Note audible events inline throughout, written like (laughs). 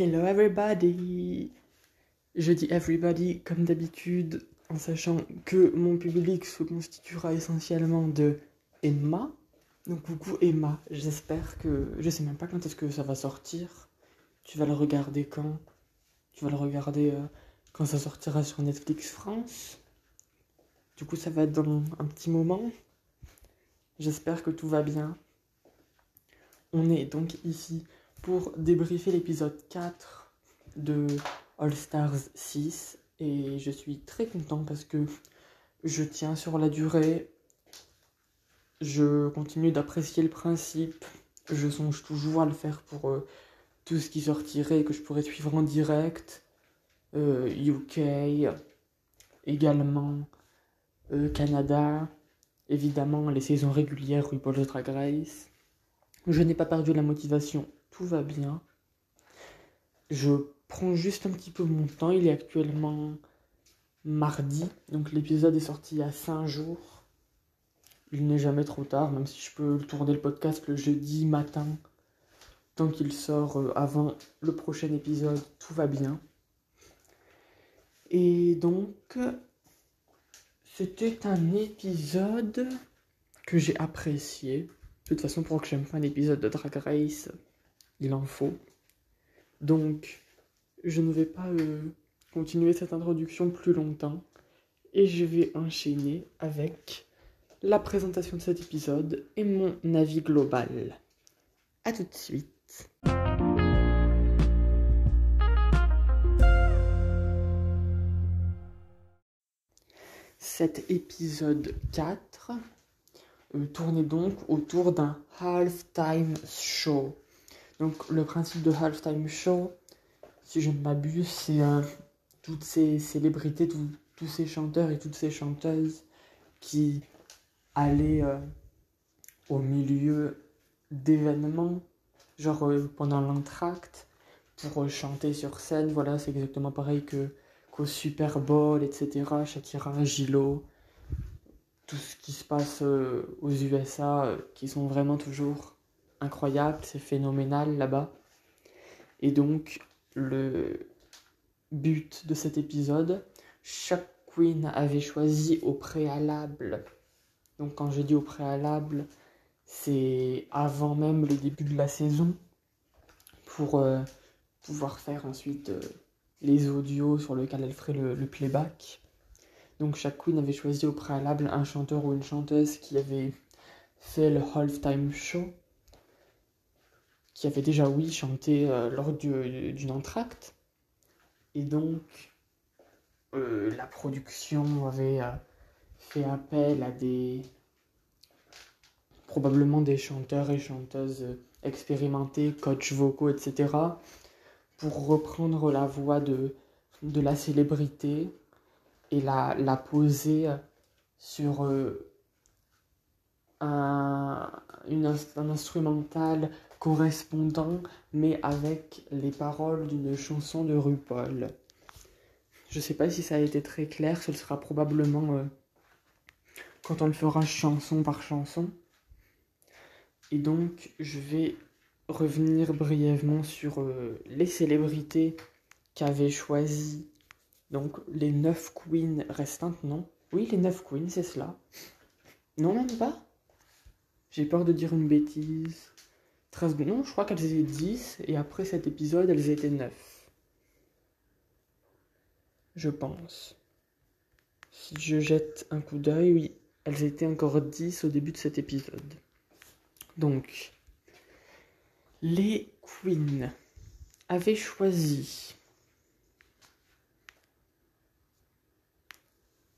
Hello everybody! Je dis everybody comme d'habitude en sachant que mon public se constituera essentiellement de Emma. Donc coucou Emma, j'espère que... Je sais même pas quand est-ce que ça va sortir. Tu vas le regarder quand? Tu vas le regarder euh, quand ça sortira sur Netflix France? Du coup ça va être dans un petit moment. J'espère que tout va bien. On est donc ici pour débriefer l'épisode 4 de All Stars 6 et je suis très content parce que je tiens sur la durée, je continue d'apprécier le principe, je songe toujours à le faire pour euh, tout ce qui sortirait et que je pourrais suivre en direct, euh, UK, également euh, Canada, évidemment les saisons régulières RuPaul's Drag Race. Je n'ai pas perdu la motivation tout va bien. Je prends juste un petit peu mon temps. Il est actuellement mardi, donc l'épisode est sorti il y a 5 jours. Il n'est jamais trop tard, même si je peux tourner le podcast le jeudi matin. Tant qu'il sort euh, avant le prochain épisode, tout va bien. Et donc, c'était un épisode que j'ai apprécié. De toute façon, pour que j'aime pas un épisode de Drag Race, il en faut. Donc, je ne vais pas euh, continuer cette introduction plus longtemps et je vais enchaîner avec la présentation de cet épisode et mon avis global. A tout de suite. Cet épisode 4 euh, tournait donc autour d'un halftime show. Donc le principe de Halftime Show, si je ne m'abuse, c'est euh, toutes ces célébrités, tous ces chanteurs et toutes ces chanteuses qui allaient euh, au milieu d'événements, genre euh, pendant l'entracte, pour chanter sur scène. Voilà, c'est exactement pareil que qu'au Super Bowl, etc. Shakira, Gilo, tout ce qui se passe aux USA, qui sont vraiment toujours incroyable, c'est phénoménal là-bas. Et donc, le but de cet épisode, chaque queen avait choisi au préalable. Donc, quand je dis au préalable, c'est avant même le début de la saison pour euh, pouvoir faire ensuite euh, les audios sur lesquels elle ferait le, le, playback. Donc chaque queen avait choisi au préalable un chanteur ou une chanteuse qui avait fait le halftime show qui avait déjà, oui, chanté euh, lors d'une entracte. Et donc, euh, la production avait euh, fait appel à des. probablement des chanteurs et chanteuses expérimentés, coachs vocaux, etc., pour reprendre la voix de, de la célébrité et la, la poser sur un, une, un instrumental correspondant, mais avec les paroles d'une chanson de RuPaul. Je sais pas si ça a été très clair, ce sera probablement euh, quand on le fera chanson par chanson. Et donc, je vais revenir brièvement sur euh, les célébrités qu'avaient choisi donc les neuf queens restantes, non? Oui, les neuf queens, c'est cela. Non, même pas? J'ai peur de dire une bêtise. 13 non, je crois qu'elles étaient 10 et après cet épisode, elles étaient 9. Je pense. Si je jette un coup d'œil, oui, elles étaient encore 10 au début de cet épisode. Donc, les queens avaient choisi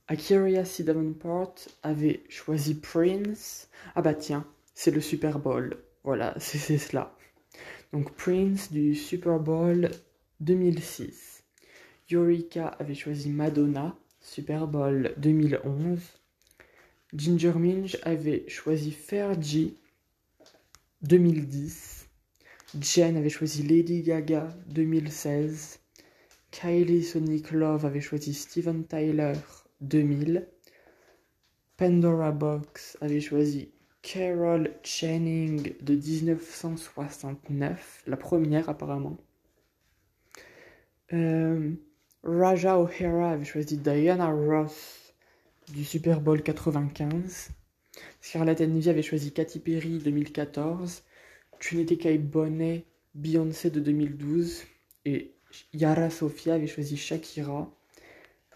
Akira C. Davenport avait choisi Prince. Ah bah tiens, c'est le Super Bowl. Voilà, (laughs) c'est cela. Donc Prince du Super Bowl 2006. Eureka avait choisi Madonna, Super Bowl 2011. Ginger Minge avait choisi Fergie 2010. Jen avait choisi Lady Gaga 2016. Kylie Sonic Love avait choisi Steven Tyler 2000. Pandora Box avait choisi Carol Channing de 1969, la première apparemment. Euh, Raja O'Hara avait choisi Diana Ross du Super Bowl 95. Scarlett Envy avait choisi Katy Perry 2014. Trinity K. Bonnet, Beyoncé de 2012. Et Yara Sofia avait choisi Shakira,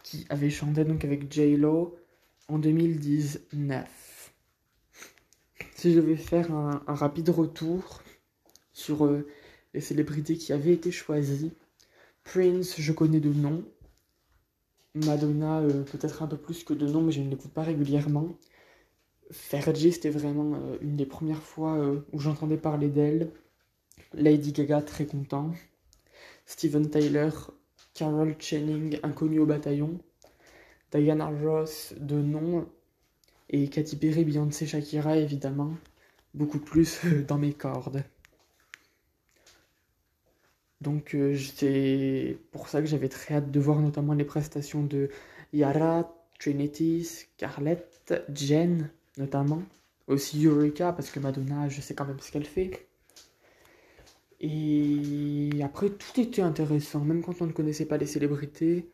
qui avait chanté donc avec J-Lo en 2019. Je devais faire un, rapide retour sur euh, les célébrités qui avaient été choisies, Prince, je connais de nom. Madonna, euh, peut-être un peu plus que de nom, mais je ne l'écoute pas régulièrement. Fergie, c'était vraiment euh, une des premières fois où j'entendais parler d'elle. Lady Gaga, très content. Steven Tyler, Carol Channing, inconnu au bataillon. Diana Ross, de nom. Et Katy Perry, Beyoncé, Shakira, évidemment. Beaucoup plus dans mes cordes. Donc euh, c'est pour ça que j'avais très hâte de voir notamment les prestations de Yara, Trinity, Scarlett, Jen notamment. Aussi Eureka parce que Madonna, je sais quand même ce qu'elle fait. Et après, tout était intéressant, même quand on ne connaissait pas les célébrités.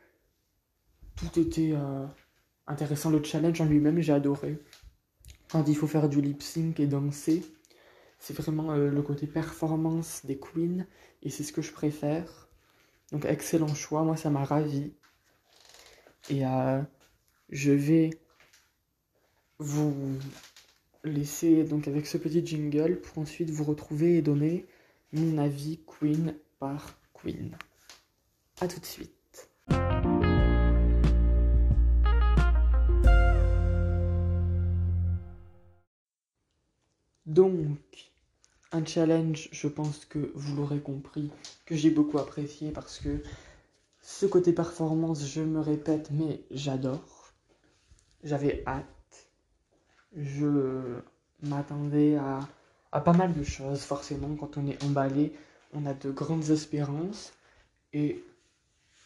Tout était euh, intéressant. Le challenge en lui-même, j'ai adoré. Quand il faut faire du lip sync et danser, c'est vraiment euh, le côté performance des queens et c'est ce que je préfère. Donc, excellent choix. Moi, ça m'a ravi. Et euh, je vais vous laisser donc avec ce petit jingle pour ensuite vous retrouver et donner mon avis queen par queen. A tout de suite. Donc, un challenge, je pense que vous l'aurez compris, que j'ai beaucoup apprécié parce que ce côté performance, je me répète, mais j'adore. J'avais hâte. Je m'attendais à pas mal de choses. Forcément, quand on est emballé, on a de grandes espérances. Et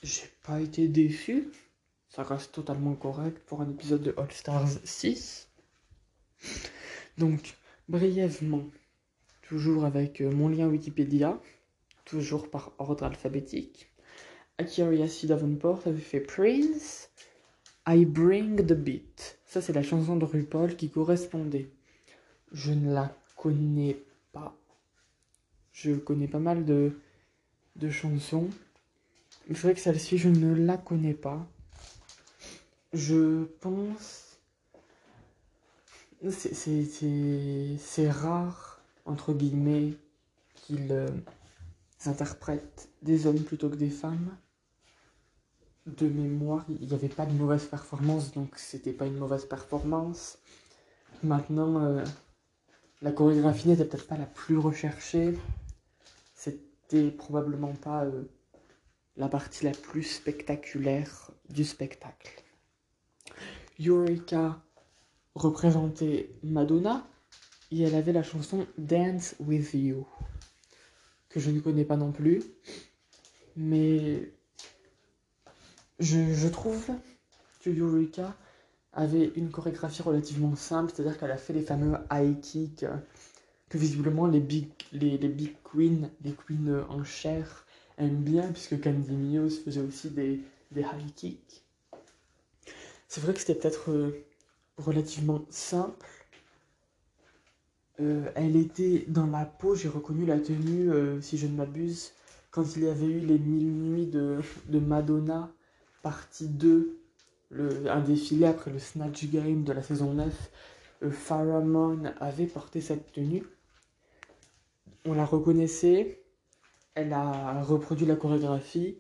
j'ai pas été déçu. Ça reste totalement correct pour un épisode de All Stars 6. Donc, brièvement, toujours avec euh, mon lien Wikipédia, toujours par ordre alphabétique. Akira. Davenport avait fait Prince, I Bring the Beat. Ça, c'est la chanson de RuPaul qui correspondait. Je ne la connais pas. Je connais pas mal de, de chansons. C'est vrai que celle-ci, je ne la connais pas. Je pense. C'est rare, entre guillemets, qu'ils euh, interprètent des hommes plutôt que des femmes. De mémoire, il n'y avait pas de mauvaise performance, donc c'était pas une mauvaise performance. Maintenant, euh, la chorégraphie n'était peut-être pas la plus recherchée. C'était probablement pas euh, la partie la plus spectaculaire du spectacle. Eureka représentait Madonna et elle avait la chanson Dance with You, que je ne connais pas non plus, mais je, trouve que Eureka avait une chorégraphie relativement simple, c'est-à-dire qu'elle a fait les fameux high kicks que visiblement les big, les, les big queens, les queens en chair aiment bien, puisque Candy Muse faisait aussi des, des high kicks. C'est vrai que c'était peut-être euh, relativement simple. elle était dans la peau, j'ai reconnu la tenue, si je ne m'abuse, quand il y avait eu les mille nuits de, Madonna, partie 2 un défilé après le Snatch Game de la saison 9, euh, Pharamon avait porté cette tenue. On la reconnaissait, elle a reproduit la chorégraphie,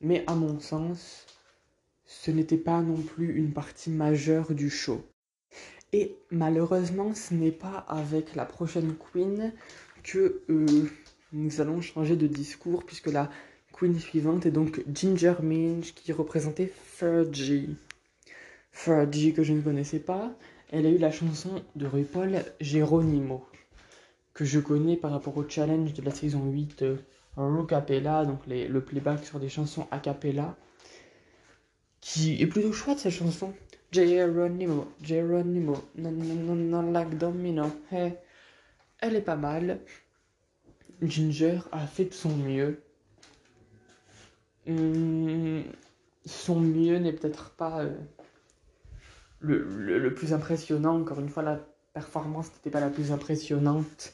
mais à mon sens, ce n'était pas non plus une partie majeure du show. Et malheureusement, ce n'est pas avec la prochaine Queen que euh, nous allons changer de discours, puisque la queen suivante est donc Ginger Minch qui représentait Fergie. Fergie que je ne connaissais pas, elle a eu la chanson de RuPaul Geronimo que je connais par rapport au challenge de la saison 8 euh, donc le playback sur des chansons a cappella, qui est plutôt chouette cette chanson. Geronimo, Geronimo, non, non, non, like domino, hey. Elle est pas mal. Ginger a fait de son mieux. hum, son mieux n'est peut-être pas euh, le, le, plus impressionnant. Encore une fois, la performance n'était pas la plus impressionnante.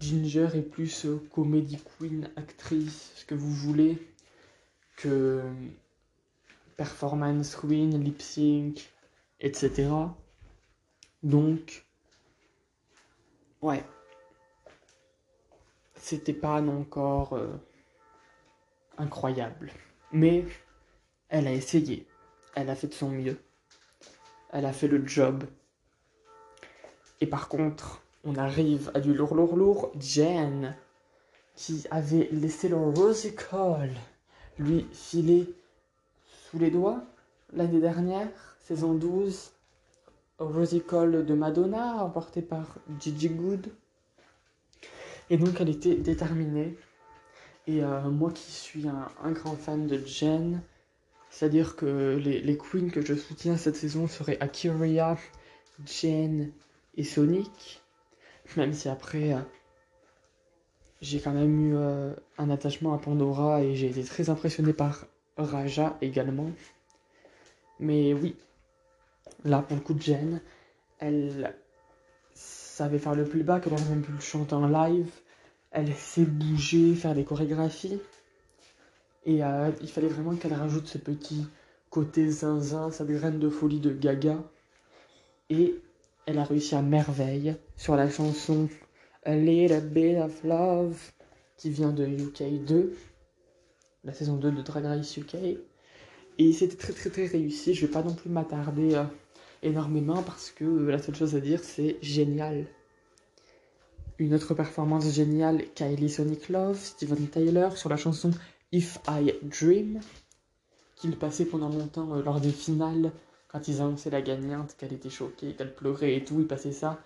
Ginger est plus euh, comédie queen, actrice, ce que vous voulez, que performance queen, lip sync, etc. Donc, ouais, c'était pas encore euh, incroyable. Mais elle a essayé. Elle a fait de son mieux. Elle a fait le job. Et par contre, on arrive à du lourd, lourd, lourd. Jen, qui avait laissé le Rosical lui filer sous les doigts l'année dernière, saison 12, Rosical de Madonna, emporté par Gigi Good. Et donc elle était déterminée. Et euh, moi qui suis un, grand fan de Jen, c'est-à-dire que les, les, queens que je soutiens cette saison seraient Akira, Jen et Sonic. Même si après, euh, j'ai quand même eu euh, un attachement à Pandora et j'ai été très impressionné par Raja également. Mais oui, là pour le coup de Jen, elle savait faire le playback, elle aurait même pu le chanter en live. Elle sait bouger, faire des chorégraphies. Et euh, il fallait vraiment qu'elle rajoute ce petit côté zinzin, sa graine de folie de Gaga. Et elle a réussi à merveille sur la chanson A Little Bit of Love qui vient de UK 2, la saison 2 de Drag Race UK. Et c'était très très très réussi. Je vais pas non plus m'attarder euh, énormément parce que la seule chose à dire c'est génial. Une autre performance géniale, Kylie Sonic Love, Steven Tyler sur la chanson If I Dream, qu'il passait pendant longtemps euh, lors des finales, quand ils annonçaient la gagnante, qu'elle était choquée, qu'elle pleurait et tout, il passait ça.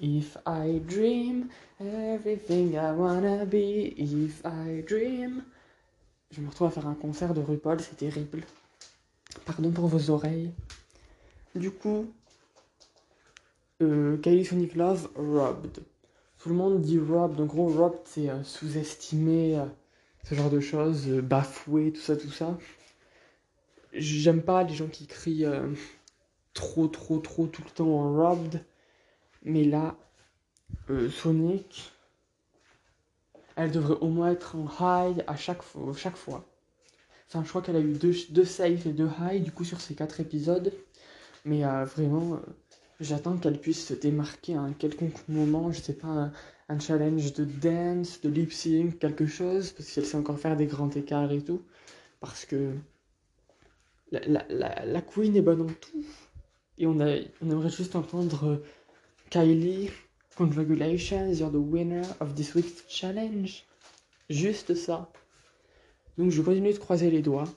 If I dream, everything I wanna be, if I dream. Je me retrouve à faire un concert de RuPaul, c'est terrible. Pardon pour vos oreilles. Du coup, euh, Sonic Love, Robbed. Tout le monde dit Robbed, en gros, Robbed c'est euh, sous-estimé. Euh, ce genre de choses, euh, bafouer, tout ça, tout ça. J'aime pas les gens qui crient euh, trop, trop, trop tout le temps en robbed. Mais là, Sonic, elle devrait au moins être en high à chaque, chaque fois. Enfin, je crois qu'elle a eu deux, deux safe et deux high du coup sur ces quatre épisodes. Mais vraiment, j'attends qu'elle puisse se démarquer à un quelconque moment. Je sais pas, un challenge de dance, de lip sync, quelque chose, parce qu'elle sait encore faire des grands écarts et tout. Parce que la, la, la, queen est bonne en tout. Et on, a, on aimerait juste entendre Kylie, congratulations, you're the winner of this week's challenge. Juste ça. Donc je continue de croiser les doigts.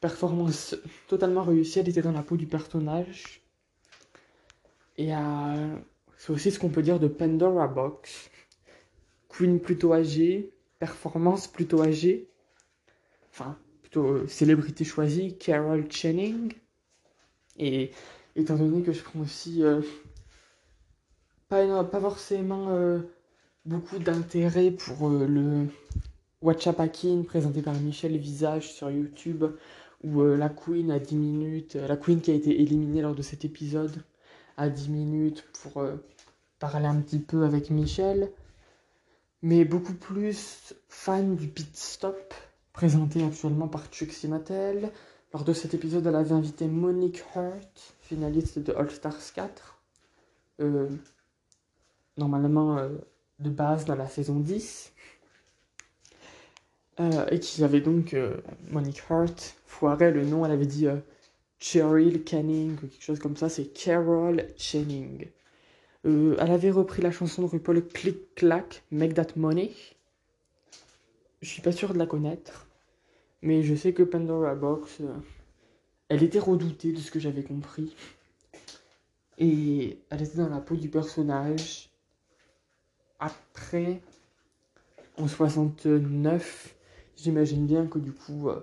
Performance totalement réussie, elle était dans la peau du personnage. Et euh, c'est aussi ce qu'on peut dire de Pandora Box. Queen plutôt âgée, performance plutôt âgée. Enfin, plutôt euh, célébrité choisie, Carol Channing. Et étant donné que je prends aussi euh, pas, forcément euh, beaucoup d'intérêt pour euh, le Watchapakin présenté par Michel Visage sur YouTube, où euh, la Queen à 10 minutes, la Queen qui a été éliminée lors de cet épisode, à 10 minutes pour euh, parler un petit peu avec Michel, mais beaucoup plus fan du pit stop présenté actuellement par Chuck Simatel. Lors de cet épisode, elle avait invité Monique Hurt, finaliste de All Stars 4, euh, normalement euh, de base dans la saison 10. Euh, et qui avait donc euh, Monique Hurt foirait le nom, elle avait dit Cheryl Canning ou quelque chose comme ça, c'est Carol Channing. Elle avait repris la chanson de RuPaul Click Clack, Make That Money. Je suis pas sûr de la connaître, mais je sais que Pandora Box, elle était redoutée de ce que j'avais compris. Et elle était dans la peau du personnage. Après, en 69, j'imagine bien que du coup, euh,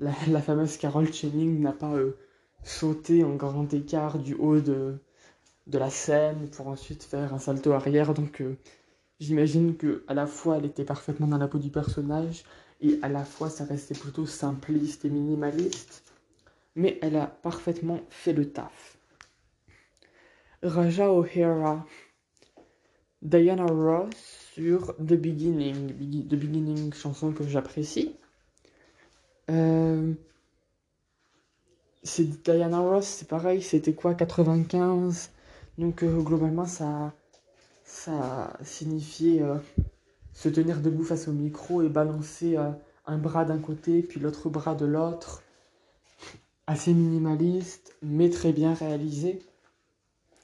la, fameuse Carol Channing n'a pas euh, sauté en grand écart du haut de, de la scène pour ensuite faire un salto arrière. Donc euh, j'imagine que à la fois elle était parfaitement dans la peau du personnage et à la fois ça restait plutôt simpliste et minimaliste. Mais elle a parfaitement fait le taf. Raja O'Hara, Diana Ross sur The Beginning. The Beginning, chanson que j'apprécie. Euh, c'est Diana Ross, c'est pareil, c'était quoi, 95 Donc euh, globalement, ça, ça signifiait euh, se tenir debout face au micro et balancer un bras d'un côté puis l'autre bras de l'autre. Assez minimaliste, mais très bien réalisé.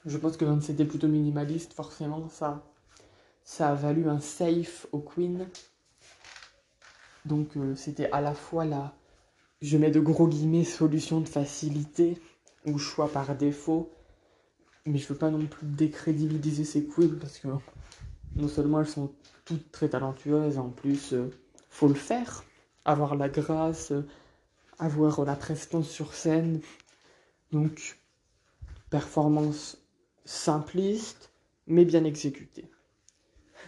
Je pense que c'était plutôt minimaliste, forcément, ça, ça a valu un safe au Queen. Donc euh, c'était à la fois la, je mets de gros guillemets, solution de facilité ou choix par défaut. Mais je veux pas non plus décrédibiliser ces queens parce que non seulement elles sont toutes très talentueuses, en plus euh, faut le faire, avoir la grâce, euh, avoir la prestance sur scène. Donc performance simpliste mais bien exécutée.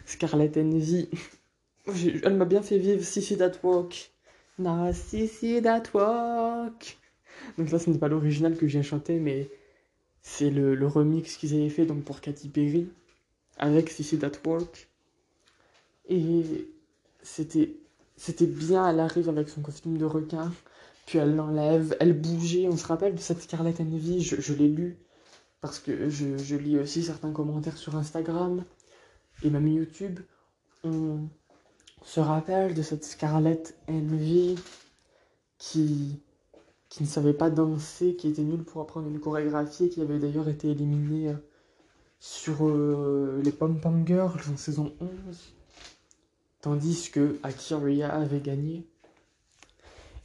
Scarlett Envy Elle m'a bien fait vivre. Sissy That Walk. Na Sissy That Walk. Donc ça, ce n'est pas l'original que j'ai chanté, mais c'est le, remix qu'ils avaient fait donc pour Katy Perry avec Sissy That Walk. Et c'était c'était bien, elle arrive avec son costume de requin, puis elle l'enlève, elle bougeait, on se rappelle de cette Scarlett Envy, je, l'ai lu, parce que je, lis aussi certains commentaires sur Instagram et même YouTube. On, se rappelle de cette Scarlett Envy qui, ne savait pas danser, qui était nulle pour apprendre une chorégraphie, qui avait d'ailleurs été éliminée euh, sur euh, les Pom Pom Girls en saison 11, tandis que Akira avait gagné.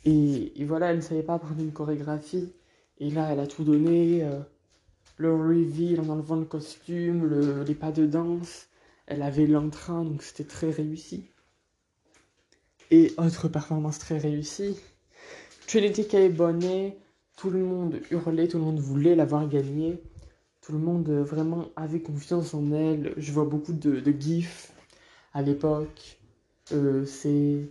Et, voilà, elle ne savait pas apprendre une chorégraphie, et là elle a tout donné, euh, le reveal en enlevant le costume, les pas de danse, elle avait l'entrain, donc c'était très réussi. Et autre performance très réussie, Trinity K. Bonnet, tout le monde hurlait, tout le monde voulait l'avoir gagné. Tout le monde vraiment avait confiance en elle. Je vois beaucoup de, gifs à l'époque. Euh, c'est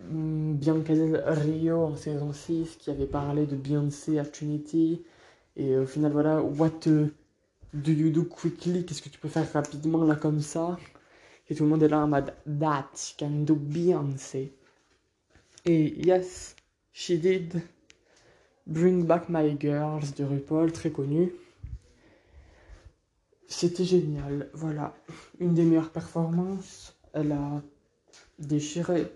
hmm, Bianca Del Rio en saison 6 qui avait parlé de Beyoncé à Trinity. Et au final, voilà, what do you do quickly Qu'est-ce que tu peux faire rapidement là comme ça et tout le monde est là en mode That can do Beyoncé. Et yes, she did. Bring Back My Girls de RuPaul, très connu. C'était génial, voilà. Une des meilleures performances. Elle a déchiré.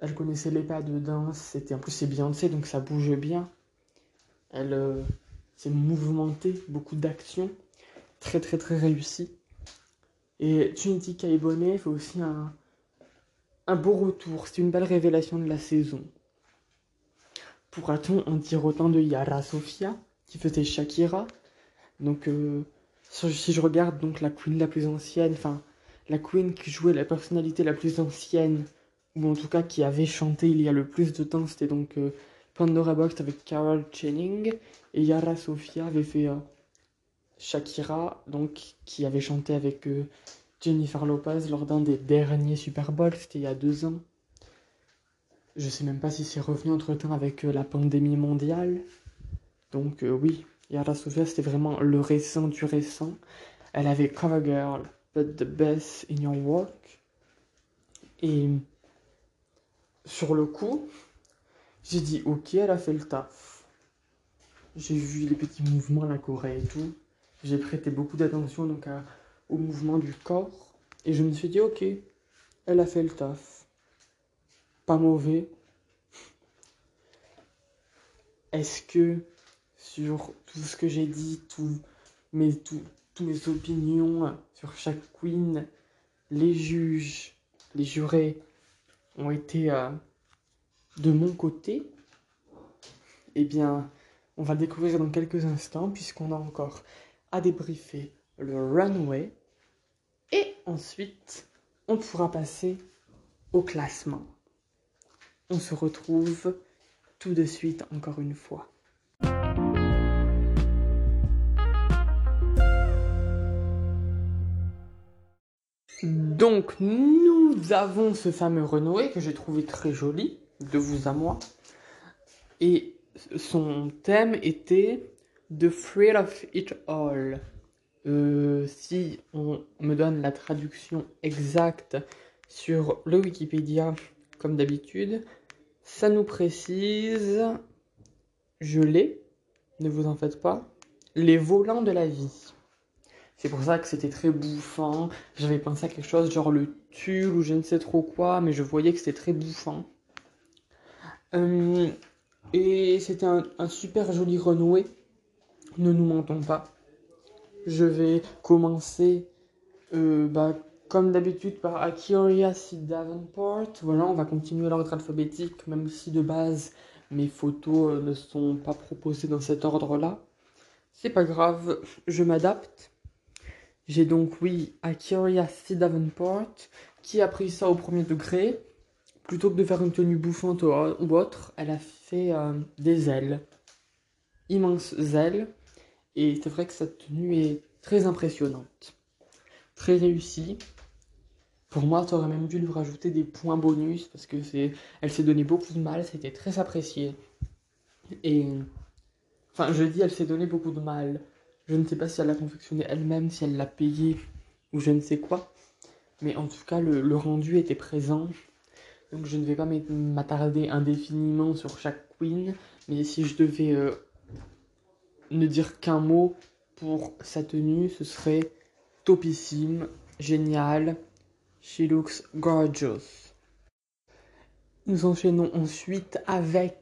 Elle connaissait les pas de danse. C'était en plus c'est Beyoncé donc ça bouge bien. Elle euh, s'est mouvementée, beaucoup d'action. Très très très réussi. Et Trinity K. fait aussi un, un beau retour. C'est une belle révélation de la saison. Pourra-t-on en dire autant de Yara Sofia, qui faisait Shakira? Donc, euh, si je regarde donc la queen la plus ancienne, enfin, la queen qui jouait la personnalité la plus ancienne, ou en tout cas qui avait chanté il y a le plus de temps, c'était donc euh, Pandora Box avec Carol Channing, et Yara Sofia avait fait euh, Shakira, donc, qui avait chanté avec euh, Jennifer Lopez lors d'un des derniers Super Bowls, c'était il y a deux ans. Je sais même pas si c'est revenu entre temps avec euh, la pandémie mondiale. Donc, oui, Yara Sofia, c'était vraiment le récent du récent. Elle avait Cover Girl, But the Best in Your Work. Et sur le coup, j'ai dit, ok, elle a fait le taf. J'ai vu les petits mouvements, la Corée et tout. J'ai prêté beaucoup d'attention donc au mouvement du corps et je me suis dit ok, elle a fait le taf. Pas mauvais. Est-ce que sur tout ce que j'ai dit, tout mes, tout, toutes mes opinions sur chaque queen, les juges, les jurés ont été euh, de mon côté? Eh bien, on va le découvrir dans quelques instants puisqu'on a encore à débriefer le runway. Et ensuite, on pourra passer au classement. On se retrouve tout de suite encore une fois. Donc, nous avons ce fameux Renoé que j'ai trouvé très joli, de vous à moi. Et son thème était The Thrill of It All. Euh, si on me donne la traduction exacte sur le Wikipédia, comme d'habitude, ça nous précise, je l'ai, ne vous en faites pas, les volants de la vie. C'est pour ça que c'était très bouffant. J'avais pensé à quelque chose genre le tulle ou je ne sais trop quoi, mais je voyais que c'était très bouffant. Euh, et c'était un, super joli renoué. Ne nous mentons pas. Je vais commencer, euh, bah, comme d'habitude, par Akiria Davenport. Voilà, on va continuer l'ordre alphabétique, même si de base mes photos euh, ne sont pas proposées dans cet ordre-là. C'est pas grave, je m'adapte. J'ai donc, oui, Akiria C. Davenport qui a pris ça au premier degré. Plutôt que de faire une tenue bouffante ou autre, elle a fait euh, des ailes. Immenses ailes. Et c'est vrai que cette tenue est très impressionnante. Très réussie. Pour moi, tu aurais même dû lui rajouter des points bonus parce que c'est, elle s'est donné beaucoup de mal, c'était très apprécié. Et, enfin, je dis, elle s'est donné beaucoup de mal. Je ne sais pas si elle l'a confectionné elle-même, si elle l'a payé ou je ne sais quoi. Mais en tout cas, le, rendu était présent. Donc je ne vais pas m'attarder indéfiniment sur chaque queen. Mais si je devais euh, ne dire qu'un mot pour sa tenue, ce serait topissime, génial. She looks gorgeous. Nous enchaînons ensuite avec,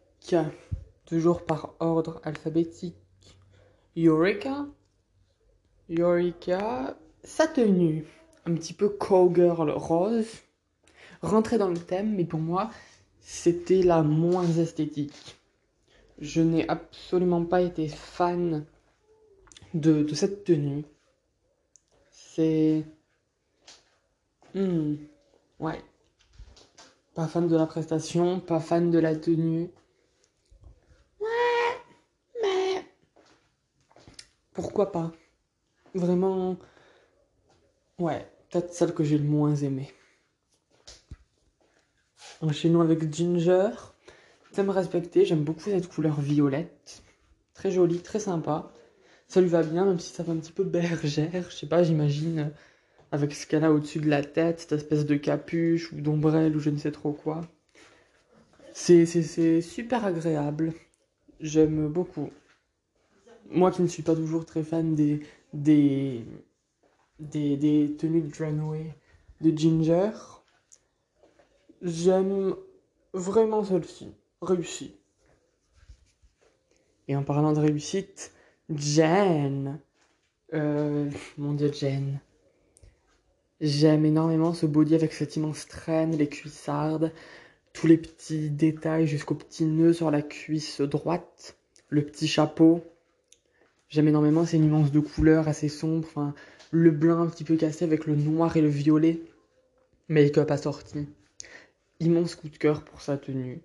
toujours par ordre alphabétique, Eureka Yorika, sa tenue, un petit peu cowgirl rose, rentrait dans le thème, mais pour moi, c'était la moins esthétique. Je n'ai absolument pas été fan de, cette tenue. C'est... Hmm, ouais. Pas fan de la prestation, pas fan de la tenue. Ouais, mais... Pourquoi pas? Vraiment, ouais, peut-être celle que j'ai le moins aimée. Enchaînons avec Ginger. Thème respecté, j'aime beaucoup cette couleur violette. Très jolie, très sympa. Ça lui va bien, même si ça fait un petit peu bergère. Je sais pas, j'imagine avec ce qu'elle a au-dessus de la tête, cette espèce de capuche ou d'ombrelle ou je ne sais trop quoi. C'est super agréable. J'aime beaucoup. Moi qui ne suis pas toujours très fan des, des, des, tenues de runway de Ginger. J'aime vraiment celle-ci. Réussie. Et en parlant de réussite, Jen. Euh, mon dieu, Jen. J'aime énormément ce body avec cette immense traîne, les cuissardes, tous les petits détails jusqu'au petit nœud sur la cuisse droite, le petit chapeau, J'aime énormément, une immense de couleurs assez sombre, enfin, le blanc un petit peu cassé avec le noir et le violet. Make-up assorti. Immense coup de cœur pour sa tenue.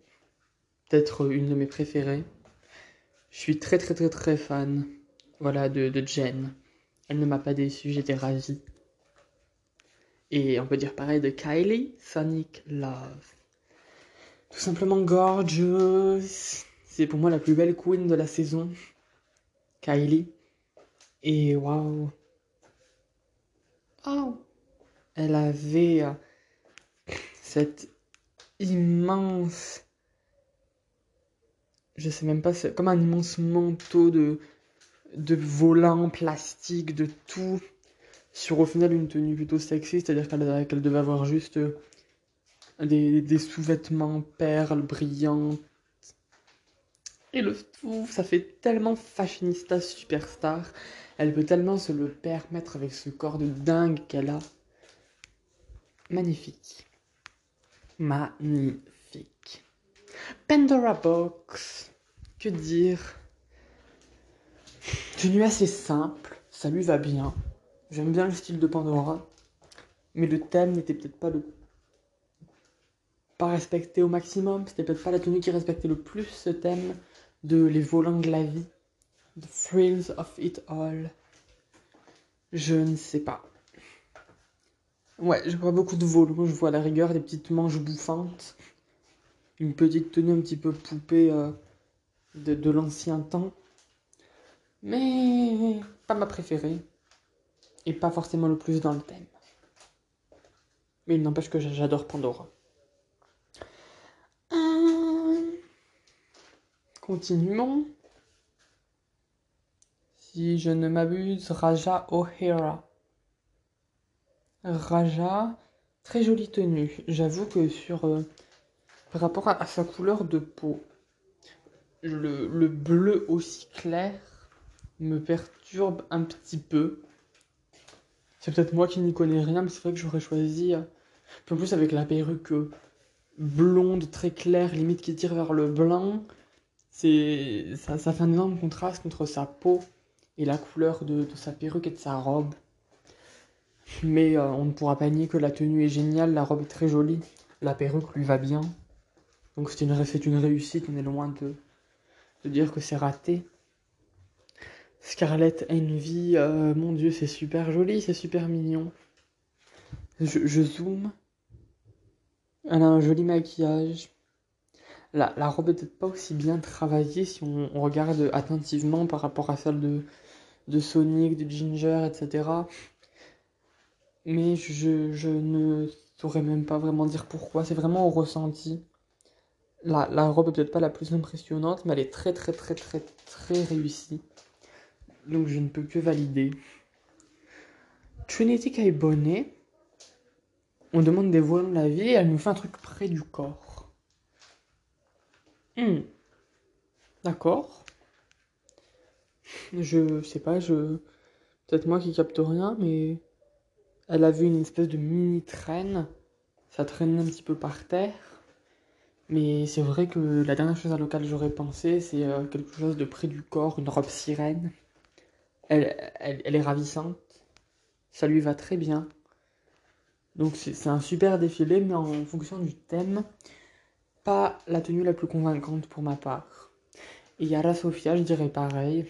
Peut-être une de mes préférées. Je suis très très très très fan, voilà, de, de Jen. Elle ne m'a pas déçu, j'étais ravie. Et on peut dire pareil de Kylie, Sonic Love. Tout simplement gorgeous. C'est pour moi la plus belle queen de la saison. Kylie. Et waouh! Oh! Elle avait euh, cette immense. Je sais même pas, comme un immense manteau de, de volants plastique, de tout. Sur au final une tenue plutôt sexy, c'est-à-dire qu'elle devait avoir juste euh, des, des sous-vêtements perles brillantes et le tout, ça fait tellement fashionista superstar. Elle peut tellement se le permettre avec ce corps de dingue qu'elle a. Magnifique. Magnifique. Pandora Box. Que dire? Tenue assez simple, ça lui va bien. J'aime bien le style de Pandora. Mais le thème n'était peut-être pas le pas respecté au maximum. C'était peut-être pas la tenue qui respectait le plus ce thème de Les volants de la vie, The Thrills of It All. Je ne sais pas. Ouais, je vois beaucoup de volume. Je vois à la rigueur des petites manches bouffantes. Une petite tenue un petit peu poupée euh, de, de l'ancien temps. Mais pas ma préférée. Et pas forcément le plus dans le thème. Mais il n'empêche que j'adore Pandora. Euh, Continuons. Si je ne m'abuse, Raja O'Hara. Raja, très jolie tenue. J'avoue que sur euh, par rapport à, sa couleur de peau, le, le, bleu aussi clair me perturbe un petit peu. C'est peut-être moi qui n'y connais rien, mais c'est vrai que j'aurais choisi. Euh, en plus avec la perruque euh, blonde très claire, limite qui tire vers le blanc, c'est ça, fait un énorme contraste entre sa peau et la couleur de sa perruque et de sa robe. Mais euh, on ne pourra pas nier que la tenue est géniale, la robe est très jolie, la perruque lui va bien. Donc c'est une, une réussite, on est loin de, de dire que c'est raté. Scarlett Envy, euh, mon dieu, c'est super joli, c'est super mignon. Je, je, zoome. Elle a un joli maquillage. La, robe est peut-être pas aussi bien travaillée si on, regarde attentivement par rapport à celle de Sonic, de Ginger, etc mais je, ne saurais même pas vraiment dire pourquoi. C'est vraiment au ressenti. La, robe est peut-être pas la plus impressionnante, mais elle est très très très très très réussie. Donc je ne peux que valider. Trinity est bonnet. On demande des voiles de la vie et elle nous fait un truc près du corps. Hmm. D'accord. Je sais pas, je. Peut-être moi qui capte rien, mais elle avait une espèce de mini traîne. Ça traînait un petit peu par terre. Mais c'est vrai que la dernière chose à laquelle j'aurais pensé, c'est euh, quelque chose de près du corps, une robe sirène. Elle, elle, elle est ravissante. Ça lui va très bien. Donc c'est un super défilé, mais en fonction du thème, pas la tenue la plus convaincante pour ma part. Et Yara Sofia, je dirais pareil.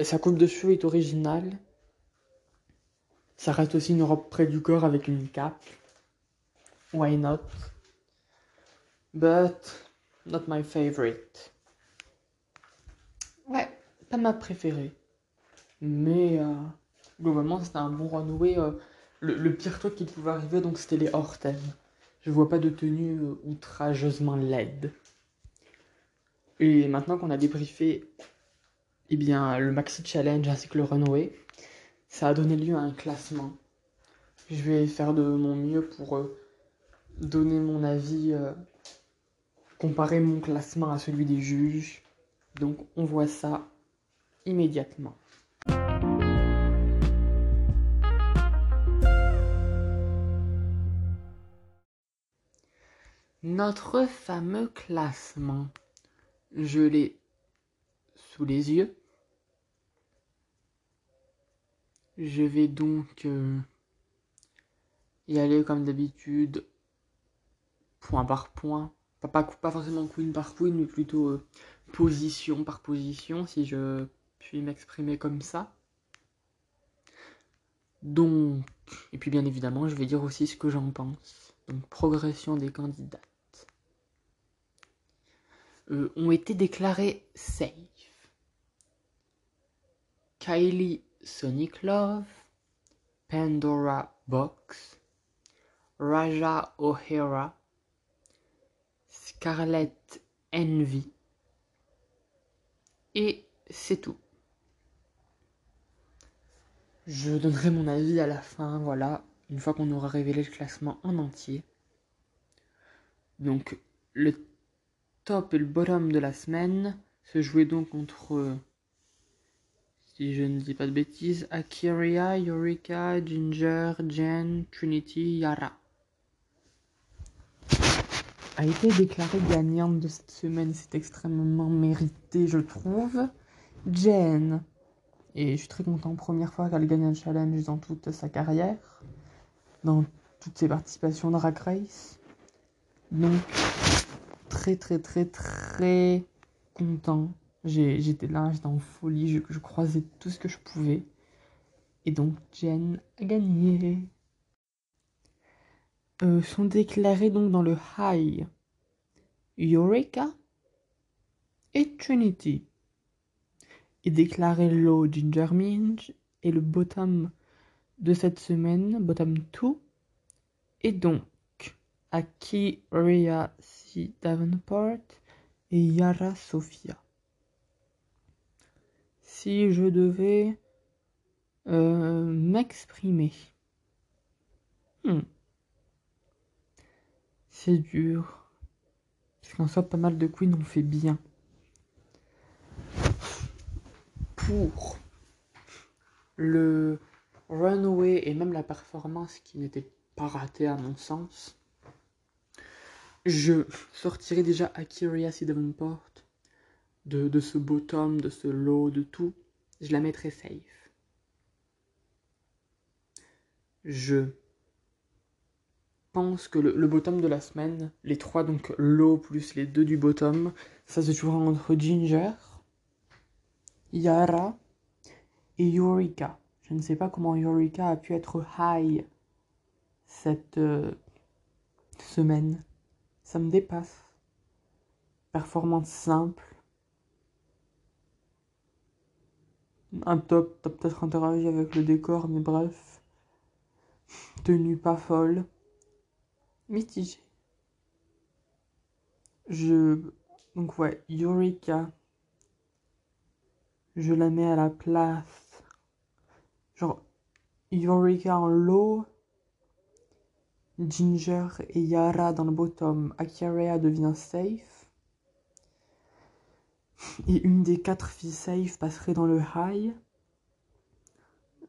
Sa coupe de cheveux est originale. Ça reste aussi une robe près du corps avec une cape. Why not? But not my favorite. Ouais, pas ma préférée. Mais euh, globalement, c'était un bon runway. Euh, le, le, pire truc qui pouvait arriver, donc c'était les hors thèmes. Je vois pas de tenue euh, outrageusement laide. Et maintenant qu'on a débriefé eh bien, le Maxi Challenge ainsi que le runway, ça a donné lieu à un classement. Je vais faire de mon mieux pour euh, donner mon avis, euh, comparer mon classement à celui des juges. Donc on voit ça immédiatement. Notre fameux classement, je l'ai sous les yeux. Je vais donc euh, y aller comme d'habitude, point par point. Pas, pas, forcément queen par queen, mais plutôt euh, position par position, si je puis m'exprimer comme ça. Donc, et puis bien évidemment, je vais dire aussi ce que j'en pense. Donc, progression des candidates. Euh, ont été déclarés safe. Kylie Sonic Love, Pandora Box, Raja O'Hara, Scarlet Envy. Et c'est tout. Je donnerai mon avis à la fin, voilà, une fois qu'on aura révélé le classement en entier. Donc, le top et le bottom de la semaine se jouaient donc entre si je ne dis pas de bêtises, Akiria, Eureka, Ginger, Jen, Trinity, Yara. A été déclarée gagnante de cette semaine, c'est extrêmement mérité, je trouve. Jen. Et je suis très content, première fois qu'elle gagne un challenge dans toute sa carrière, dans toutes ses participations de Drag Race. Donc, très très très très content J'étais là, j'étais en folie, je, je, croisais tout ce que je pouvais. Et donc Jen a gagné. euh, sont déclarés donc dans le high Eureka et Trinity. Et déclaré low Ginger Minge et le bottom de cette semaine, bottom 2, et donc Aki Rhea C. Davenport et Yara Sophia. Si je devais euh, m'exprimer. Hmm. C'est dur. Parce qu'en soit, pas mal de queens ont fait bien. Pour le runway et même la performance qui n'était pas ratée à mon sens, je sortirai déjà Akiria C. Davenport de, ce bottom, de ce low, de tout. Je la mettrai safe. Je pense que le, bottom de la semaine, les trois donc low plus les deux du bottom, ça se jouera entre Ginger, Yara et Eureka. Je ne sais pas comment Eureka a pu être high cette euh, semaine. Ça me dépasse. Performance simple. Un top, t'as peut-être interagi avec le décor, mais bref. Tenue pas folle mitigé. Je. Donc, ouais, Eureka. Je la mets à la place. Genre, Eureka en low. Ginger et Yara dans le bottom. Akirea devient safe. Et une des quatre filles safe passerait dans le high.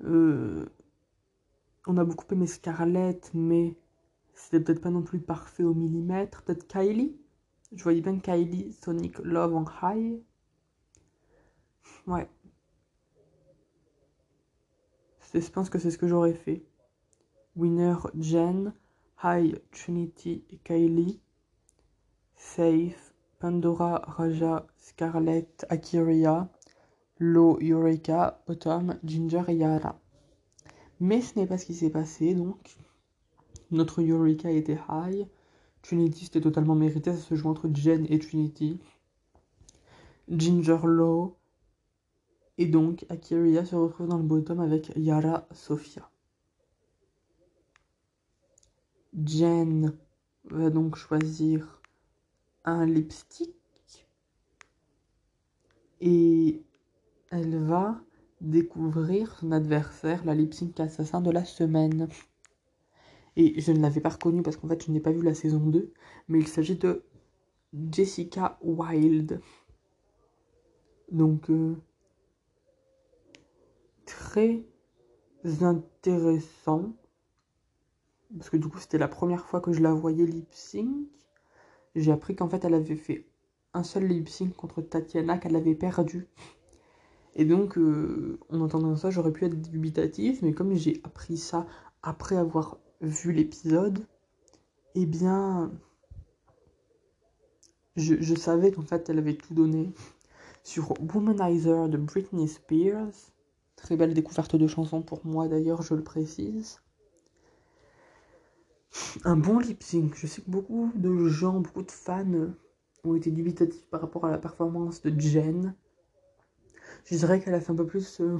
Euh, on a beaucoup aimé Scarlett, mais c'était peut-être pas non plus parfait au millimètre. Peut-être Kylie. Je voyais bien Kylie, Sonic Love en high. Ouais. Je pense que c'est ce que j'aurais fait. Winner Jen, High Trinity et Kylie. Safe, Pandora, Raja, Scarlett, Akiria, Low, Eureka, Bottom, Ginger et Yara. Mais ce n'est pas ce qui s'est passé donc. Notre Eureka était high. Trinity, c'était totalement mérité. Ça se joue entre Jen et Trinity. Ginger Low. Et donc, Akiria se retrouve dans le bottom avec Yara Sophia. Jen va donc choisir un lipstick. Et elle va découvrir son adversaire, la lip sync assassin de la semaine. Et je ne l'avais pas reconnu parce qu'en fait, je n'ai pas vu la saison 2. Mais il s'agit de Jessica Wilde. Donc, euh, très intéressant. Parce que du coup, c'était la première fois que je la voyais lip sync. J'ai appris qu'en fait, elle avait fait un seul lip sync contre Tatiana qu'elle avait perdu. Et donc, euh, en entendant ça, j'aurais pu être dubitatif, mais comme j'ai appris ça après avoir vu l'épisode, eh bien, je, savais qu'en fait, elle avait tout donné sur Womanizer de Britney Spears. Très belle découverte de chanson pour moi d'ailleurs, je le précise. Un bon lip sync. Je sais que beaucoup de gens, beaucoup de fans ont été dubitatifs par rapport à la performance de Jen. Je dirais qu'elle a fait un peu plus euh,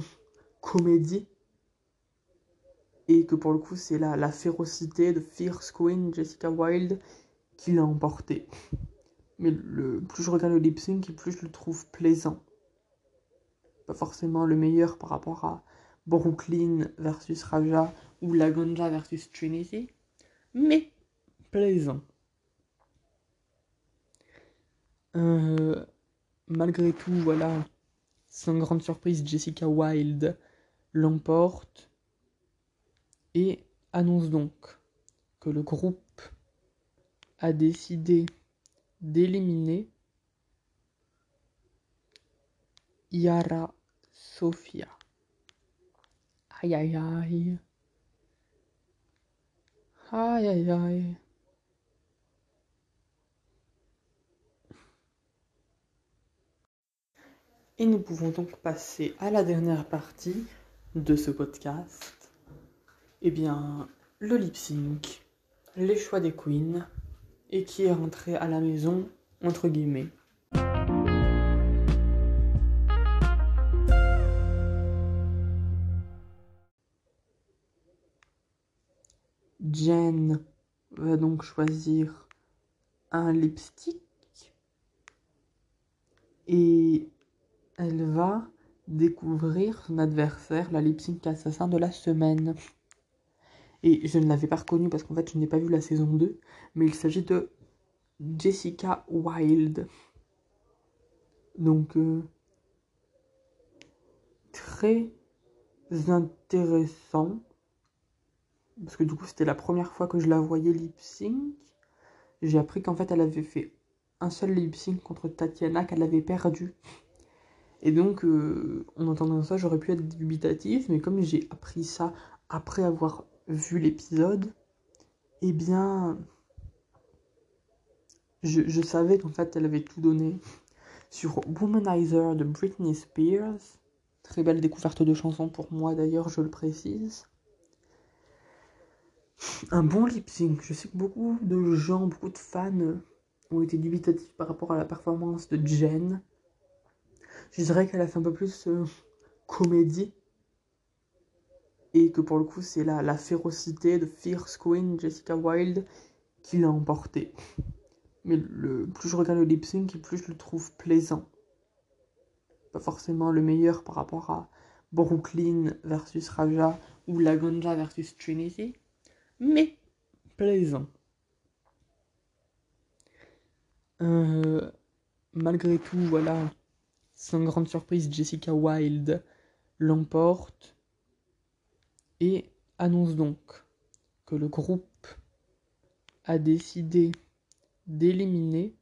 comédie et que pour le coup c'est la, la férocité de Fierce Queen Jessica Wilde qui l'a emporté. Mais plus je regarde le lip sync, plus je le trouve plaisant. Pas forcément le meilleur par rapport à Brooklyn versus Raja ou Laganja versus Trinity, mais plaisant. Euh, malgré tout, voilà, sans grande surprise, Jessica Wilde l'emporte et annonce donc que le groupe a décidé d'éliminer Yara Sofia. Aïe aïe aïe. Aïe aïe aïe. Et nous pouvons donc passer à la dernière partie de ce podcast eh bien, le lip sync les choix des queens et qui est rentré à la maison, entre guillemets. Jen va donc choisir un lipstick et elle va découvrir son adversaire, la lip sync assassin de la semaine. Et je ne l'avais pas reconnu parce qu'en fait je n'ai pas vu la saison 2, mais il s'agit de Jessica Wilde. Donc euh, très intéressant parce que du coup c'était la première fois que je la voyais lip sync. J'ai appris qu'en fait elle avait fait un seul lip sync contre Tatiana qu'elle avait perdu. Et donc, euh, en entendant ça, j'aurais pu être dubitatif, mais comme j'ai appris ça après avoir vu l'épisode, eh bien, je, je savais qu'en fait, elle avait tout donné. Sur Womanizer de Britney Spears, très belle découverte de chanson pour moi d'ailleurs, je le précise. Un bon lip sync. Je sais que beaucoup de gens, beaucoup de fans ont été dubitatifs par rapport à la performance de Jen. Je dirais qu'elle a fait un peu plus euh, comédie. Et que pour le coup, c'est la, la férocité de Fierce Queen, Jessica Wilde, qui l'a emporté. Mais plus je regarde le lip sync, plus je le trouve plaisant. Pas forcément le meilleur par rapport à Brooklyn versus Raja ou Lagonja versus Trinity, mais plaisant. Euh, malgré tout, voilà, sans grande surprise, Jessica Wilde l'emporte et annonce donc que le groupe a décidé d'éliminer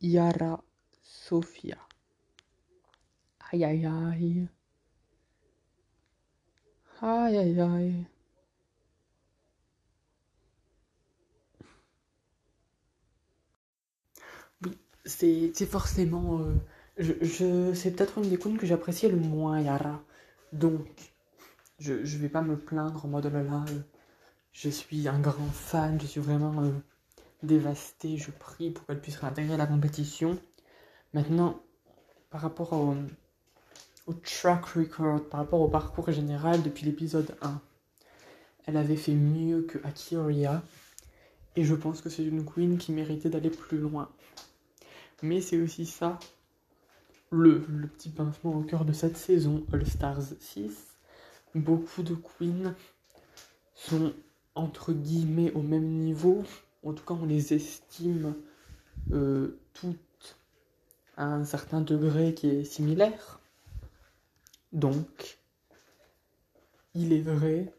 Yara Sofia. Aïe aïe aïe. Aïe aïe aïe. c'est forcément. Euh, je, je c'est peut-être une des queens que j'apprécie le moins, Yara. Donc, je, je vais pas me plaindre en mode oh là euh, je suis un grand fan, je suis vraiment euh, dévasté, je prie pour qu'elle puisse réintégrer la compétition. Maintenant, par rapport au, au track record, par rapport au parcours général depuis l'épisode 1, elle avait fait mieux que Akiria. Et je pense que c'est une queen qui méritait d'aller plus loin. Mais c'est aussi ça, le, petit pincement au cœur de cette saison All Stars 6. Beaucoup de queens sont entre guillemets au même niveau. En tout cas, on les estime euh, toutes à un certain degré qui est similaire. Donc, il est vrai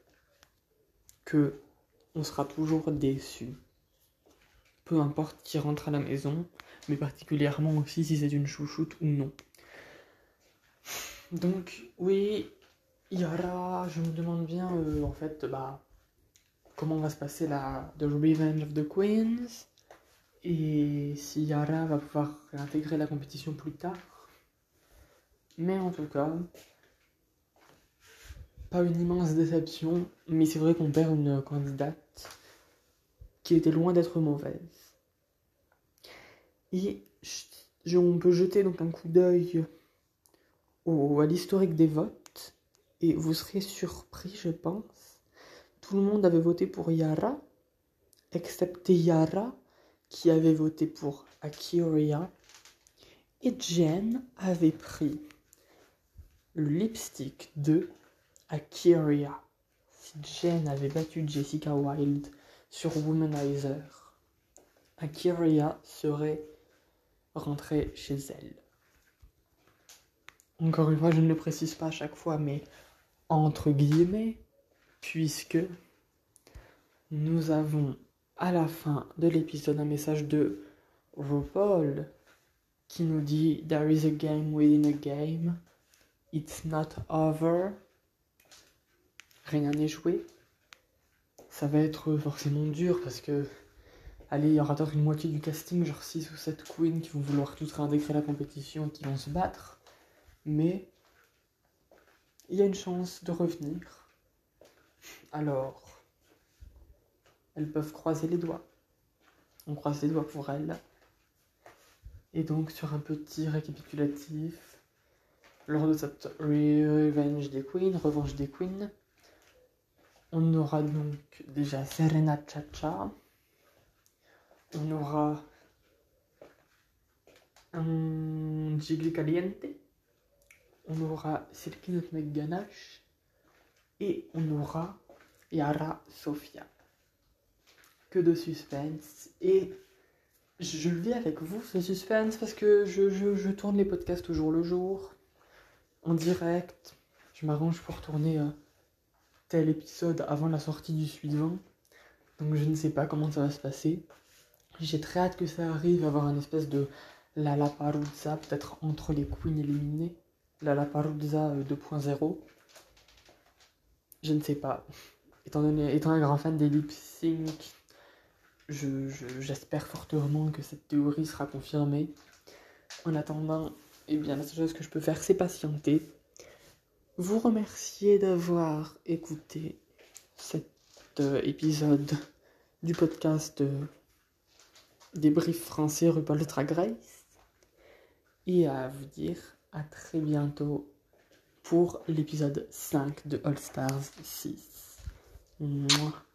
que on sera toujours déçu. Peu importe qui rentre à la maison, mais particulièrement aussi si c'est une chouchoute ou non. Donc, oui, Yara, je me demande bien, euh, en fait, bah, comment va se passer la The Revenge of the Queens et si Yara va pouvoir intégrer la compétition plus tard. Mais en tout cas, pas une immense déception, mais c'est vrai qu'on perd une candidate qui était loin d'être mauvaise. Et on peut jeter donc un coup d'œil à l'historique des votes. Et vous serez surpris, je pense. Tout le monde avait voté pour Yara, excepté Yara, qui avait voté pour Akiria. Et Jen avait pris le lipstick de Akiria. Si Jen avait battu Jessica Wilde sur Womanizer, Akiria serait rentrer chez elle. Encore une fois, je ne le précise pas à chaque fois, mais entre guillemets, puisque nous avons à la fin de l'épisode un message de RuPaul qui nous dit There is a game within a game. It's not over. Rien n'est joué. Ça va être forcément dur parce que allez, il y aura peut-être une moitié du casting, genre 6 ou 7 queens qui vont vouloir tous réintégrer la compétition et qui vont se battre. Mais il y a une chance de revenir Alors, elles peuvent croiser les doigts. On croise les doigts pour elles. Et donc, sur un petit récapitulatif, lors de cette Revenge des Queens, Revanche des Queens, on aura donc déjà Serena Chacha, on aura un Gigli Caliente, on aura Silky Nutmeg Ganache et on aura Yara Sofia. Que de suspense. Et je le vis avec vous ce suspense parce que je, je, tourne les podcasts au jour le jour, en direct. Je m'arrange pour tourner euh, tel épisode avant la sortie du suivant. Donc je ne sais pas comment ça va se passer. J'ai très hâte que ça arrive, avoir un espèce de la Laparuzza, peut-être entre les queens éliminées. La Laparuzza 2.0. Euh, je ne sais pas. Étant, donné, étant un grand fan des lip sync, j'espère fortement que cette théorie sera confirmée. En attendant, eh bien, la seule chose que je peux faire, c'est patienter. Vous remercier d'avoir écouté cet euh, épisode du podcast euh, Débrief français RuPaul Drag Race. Et à vous dire à très bientôt pour l'épisode 5 de All Stars 6. Mouah.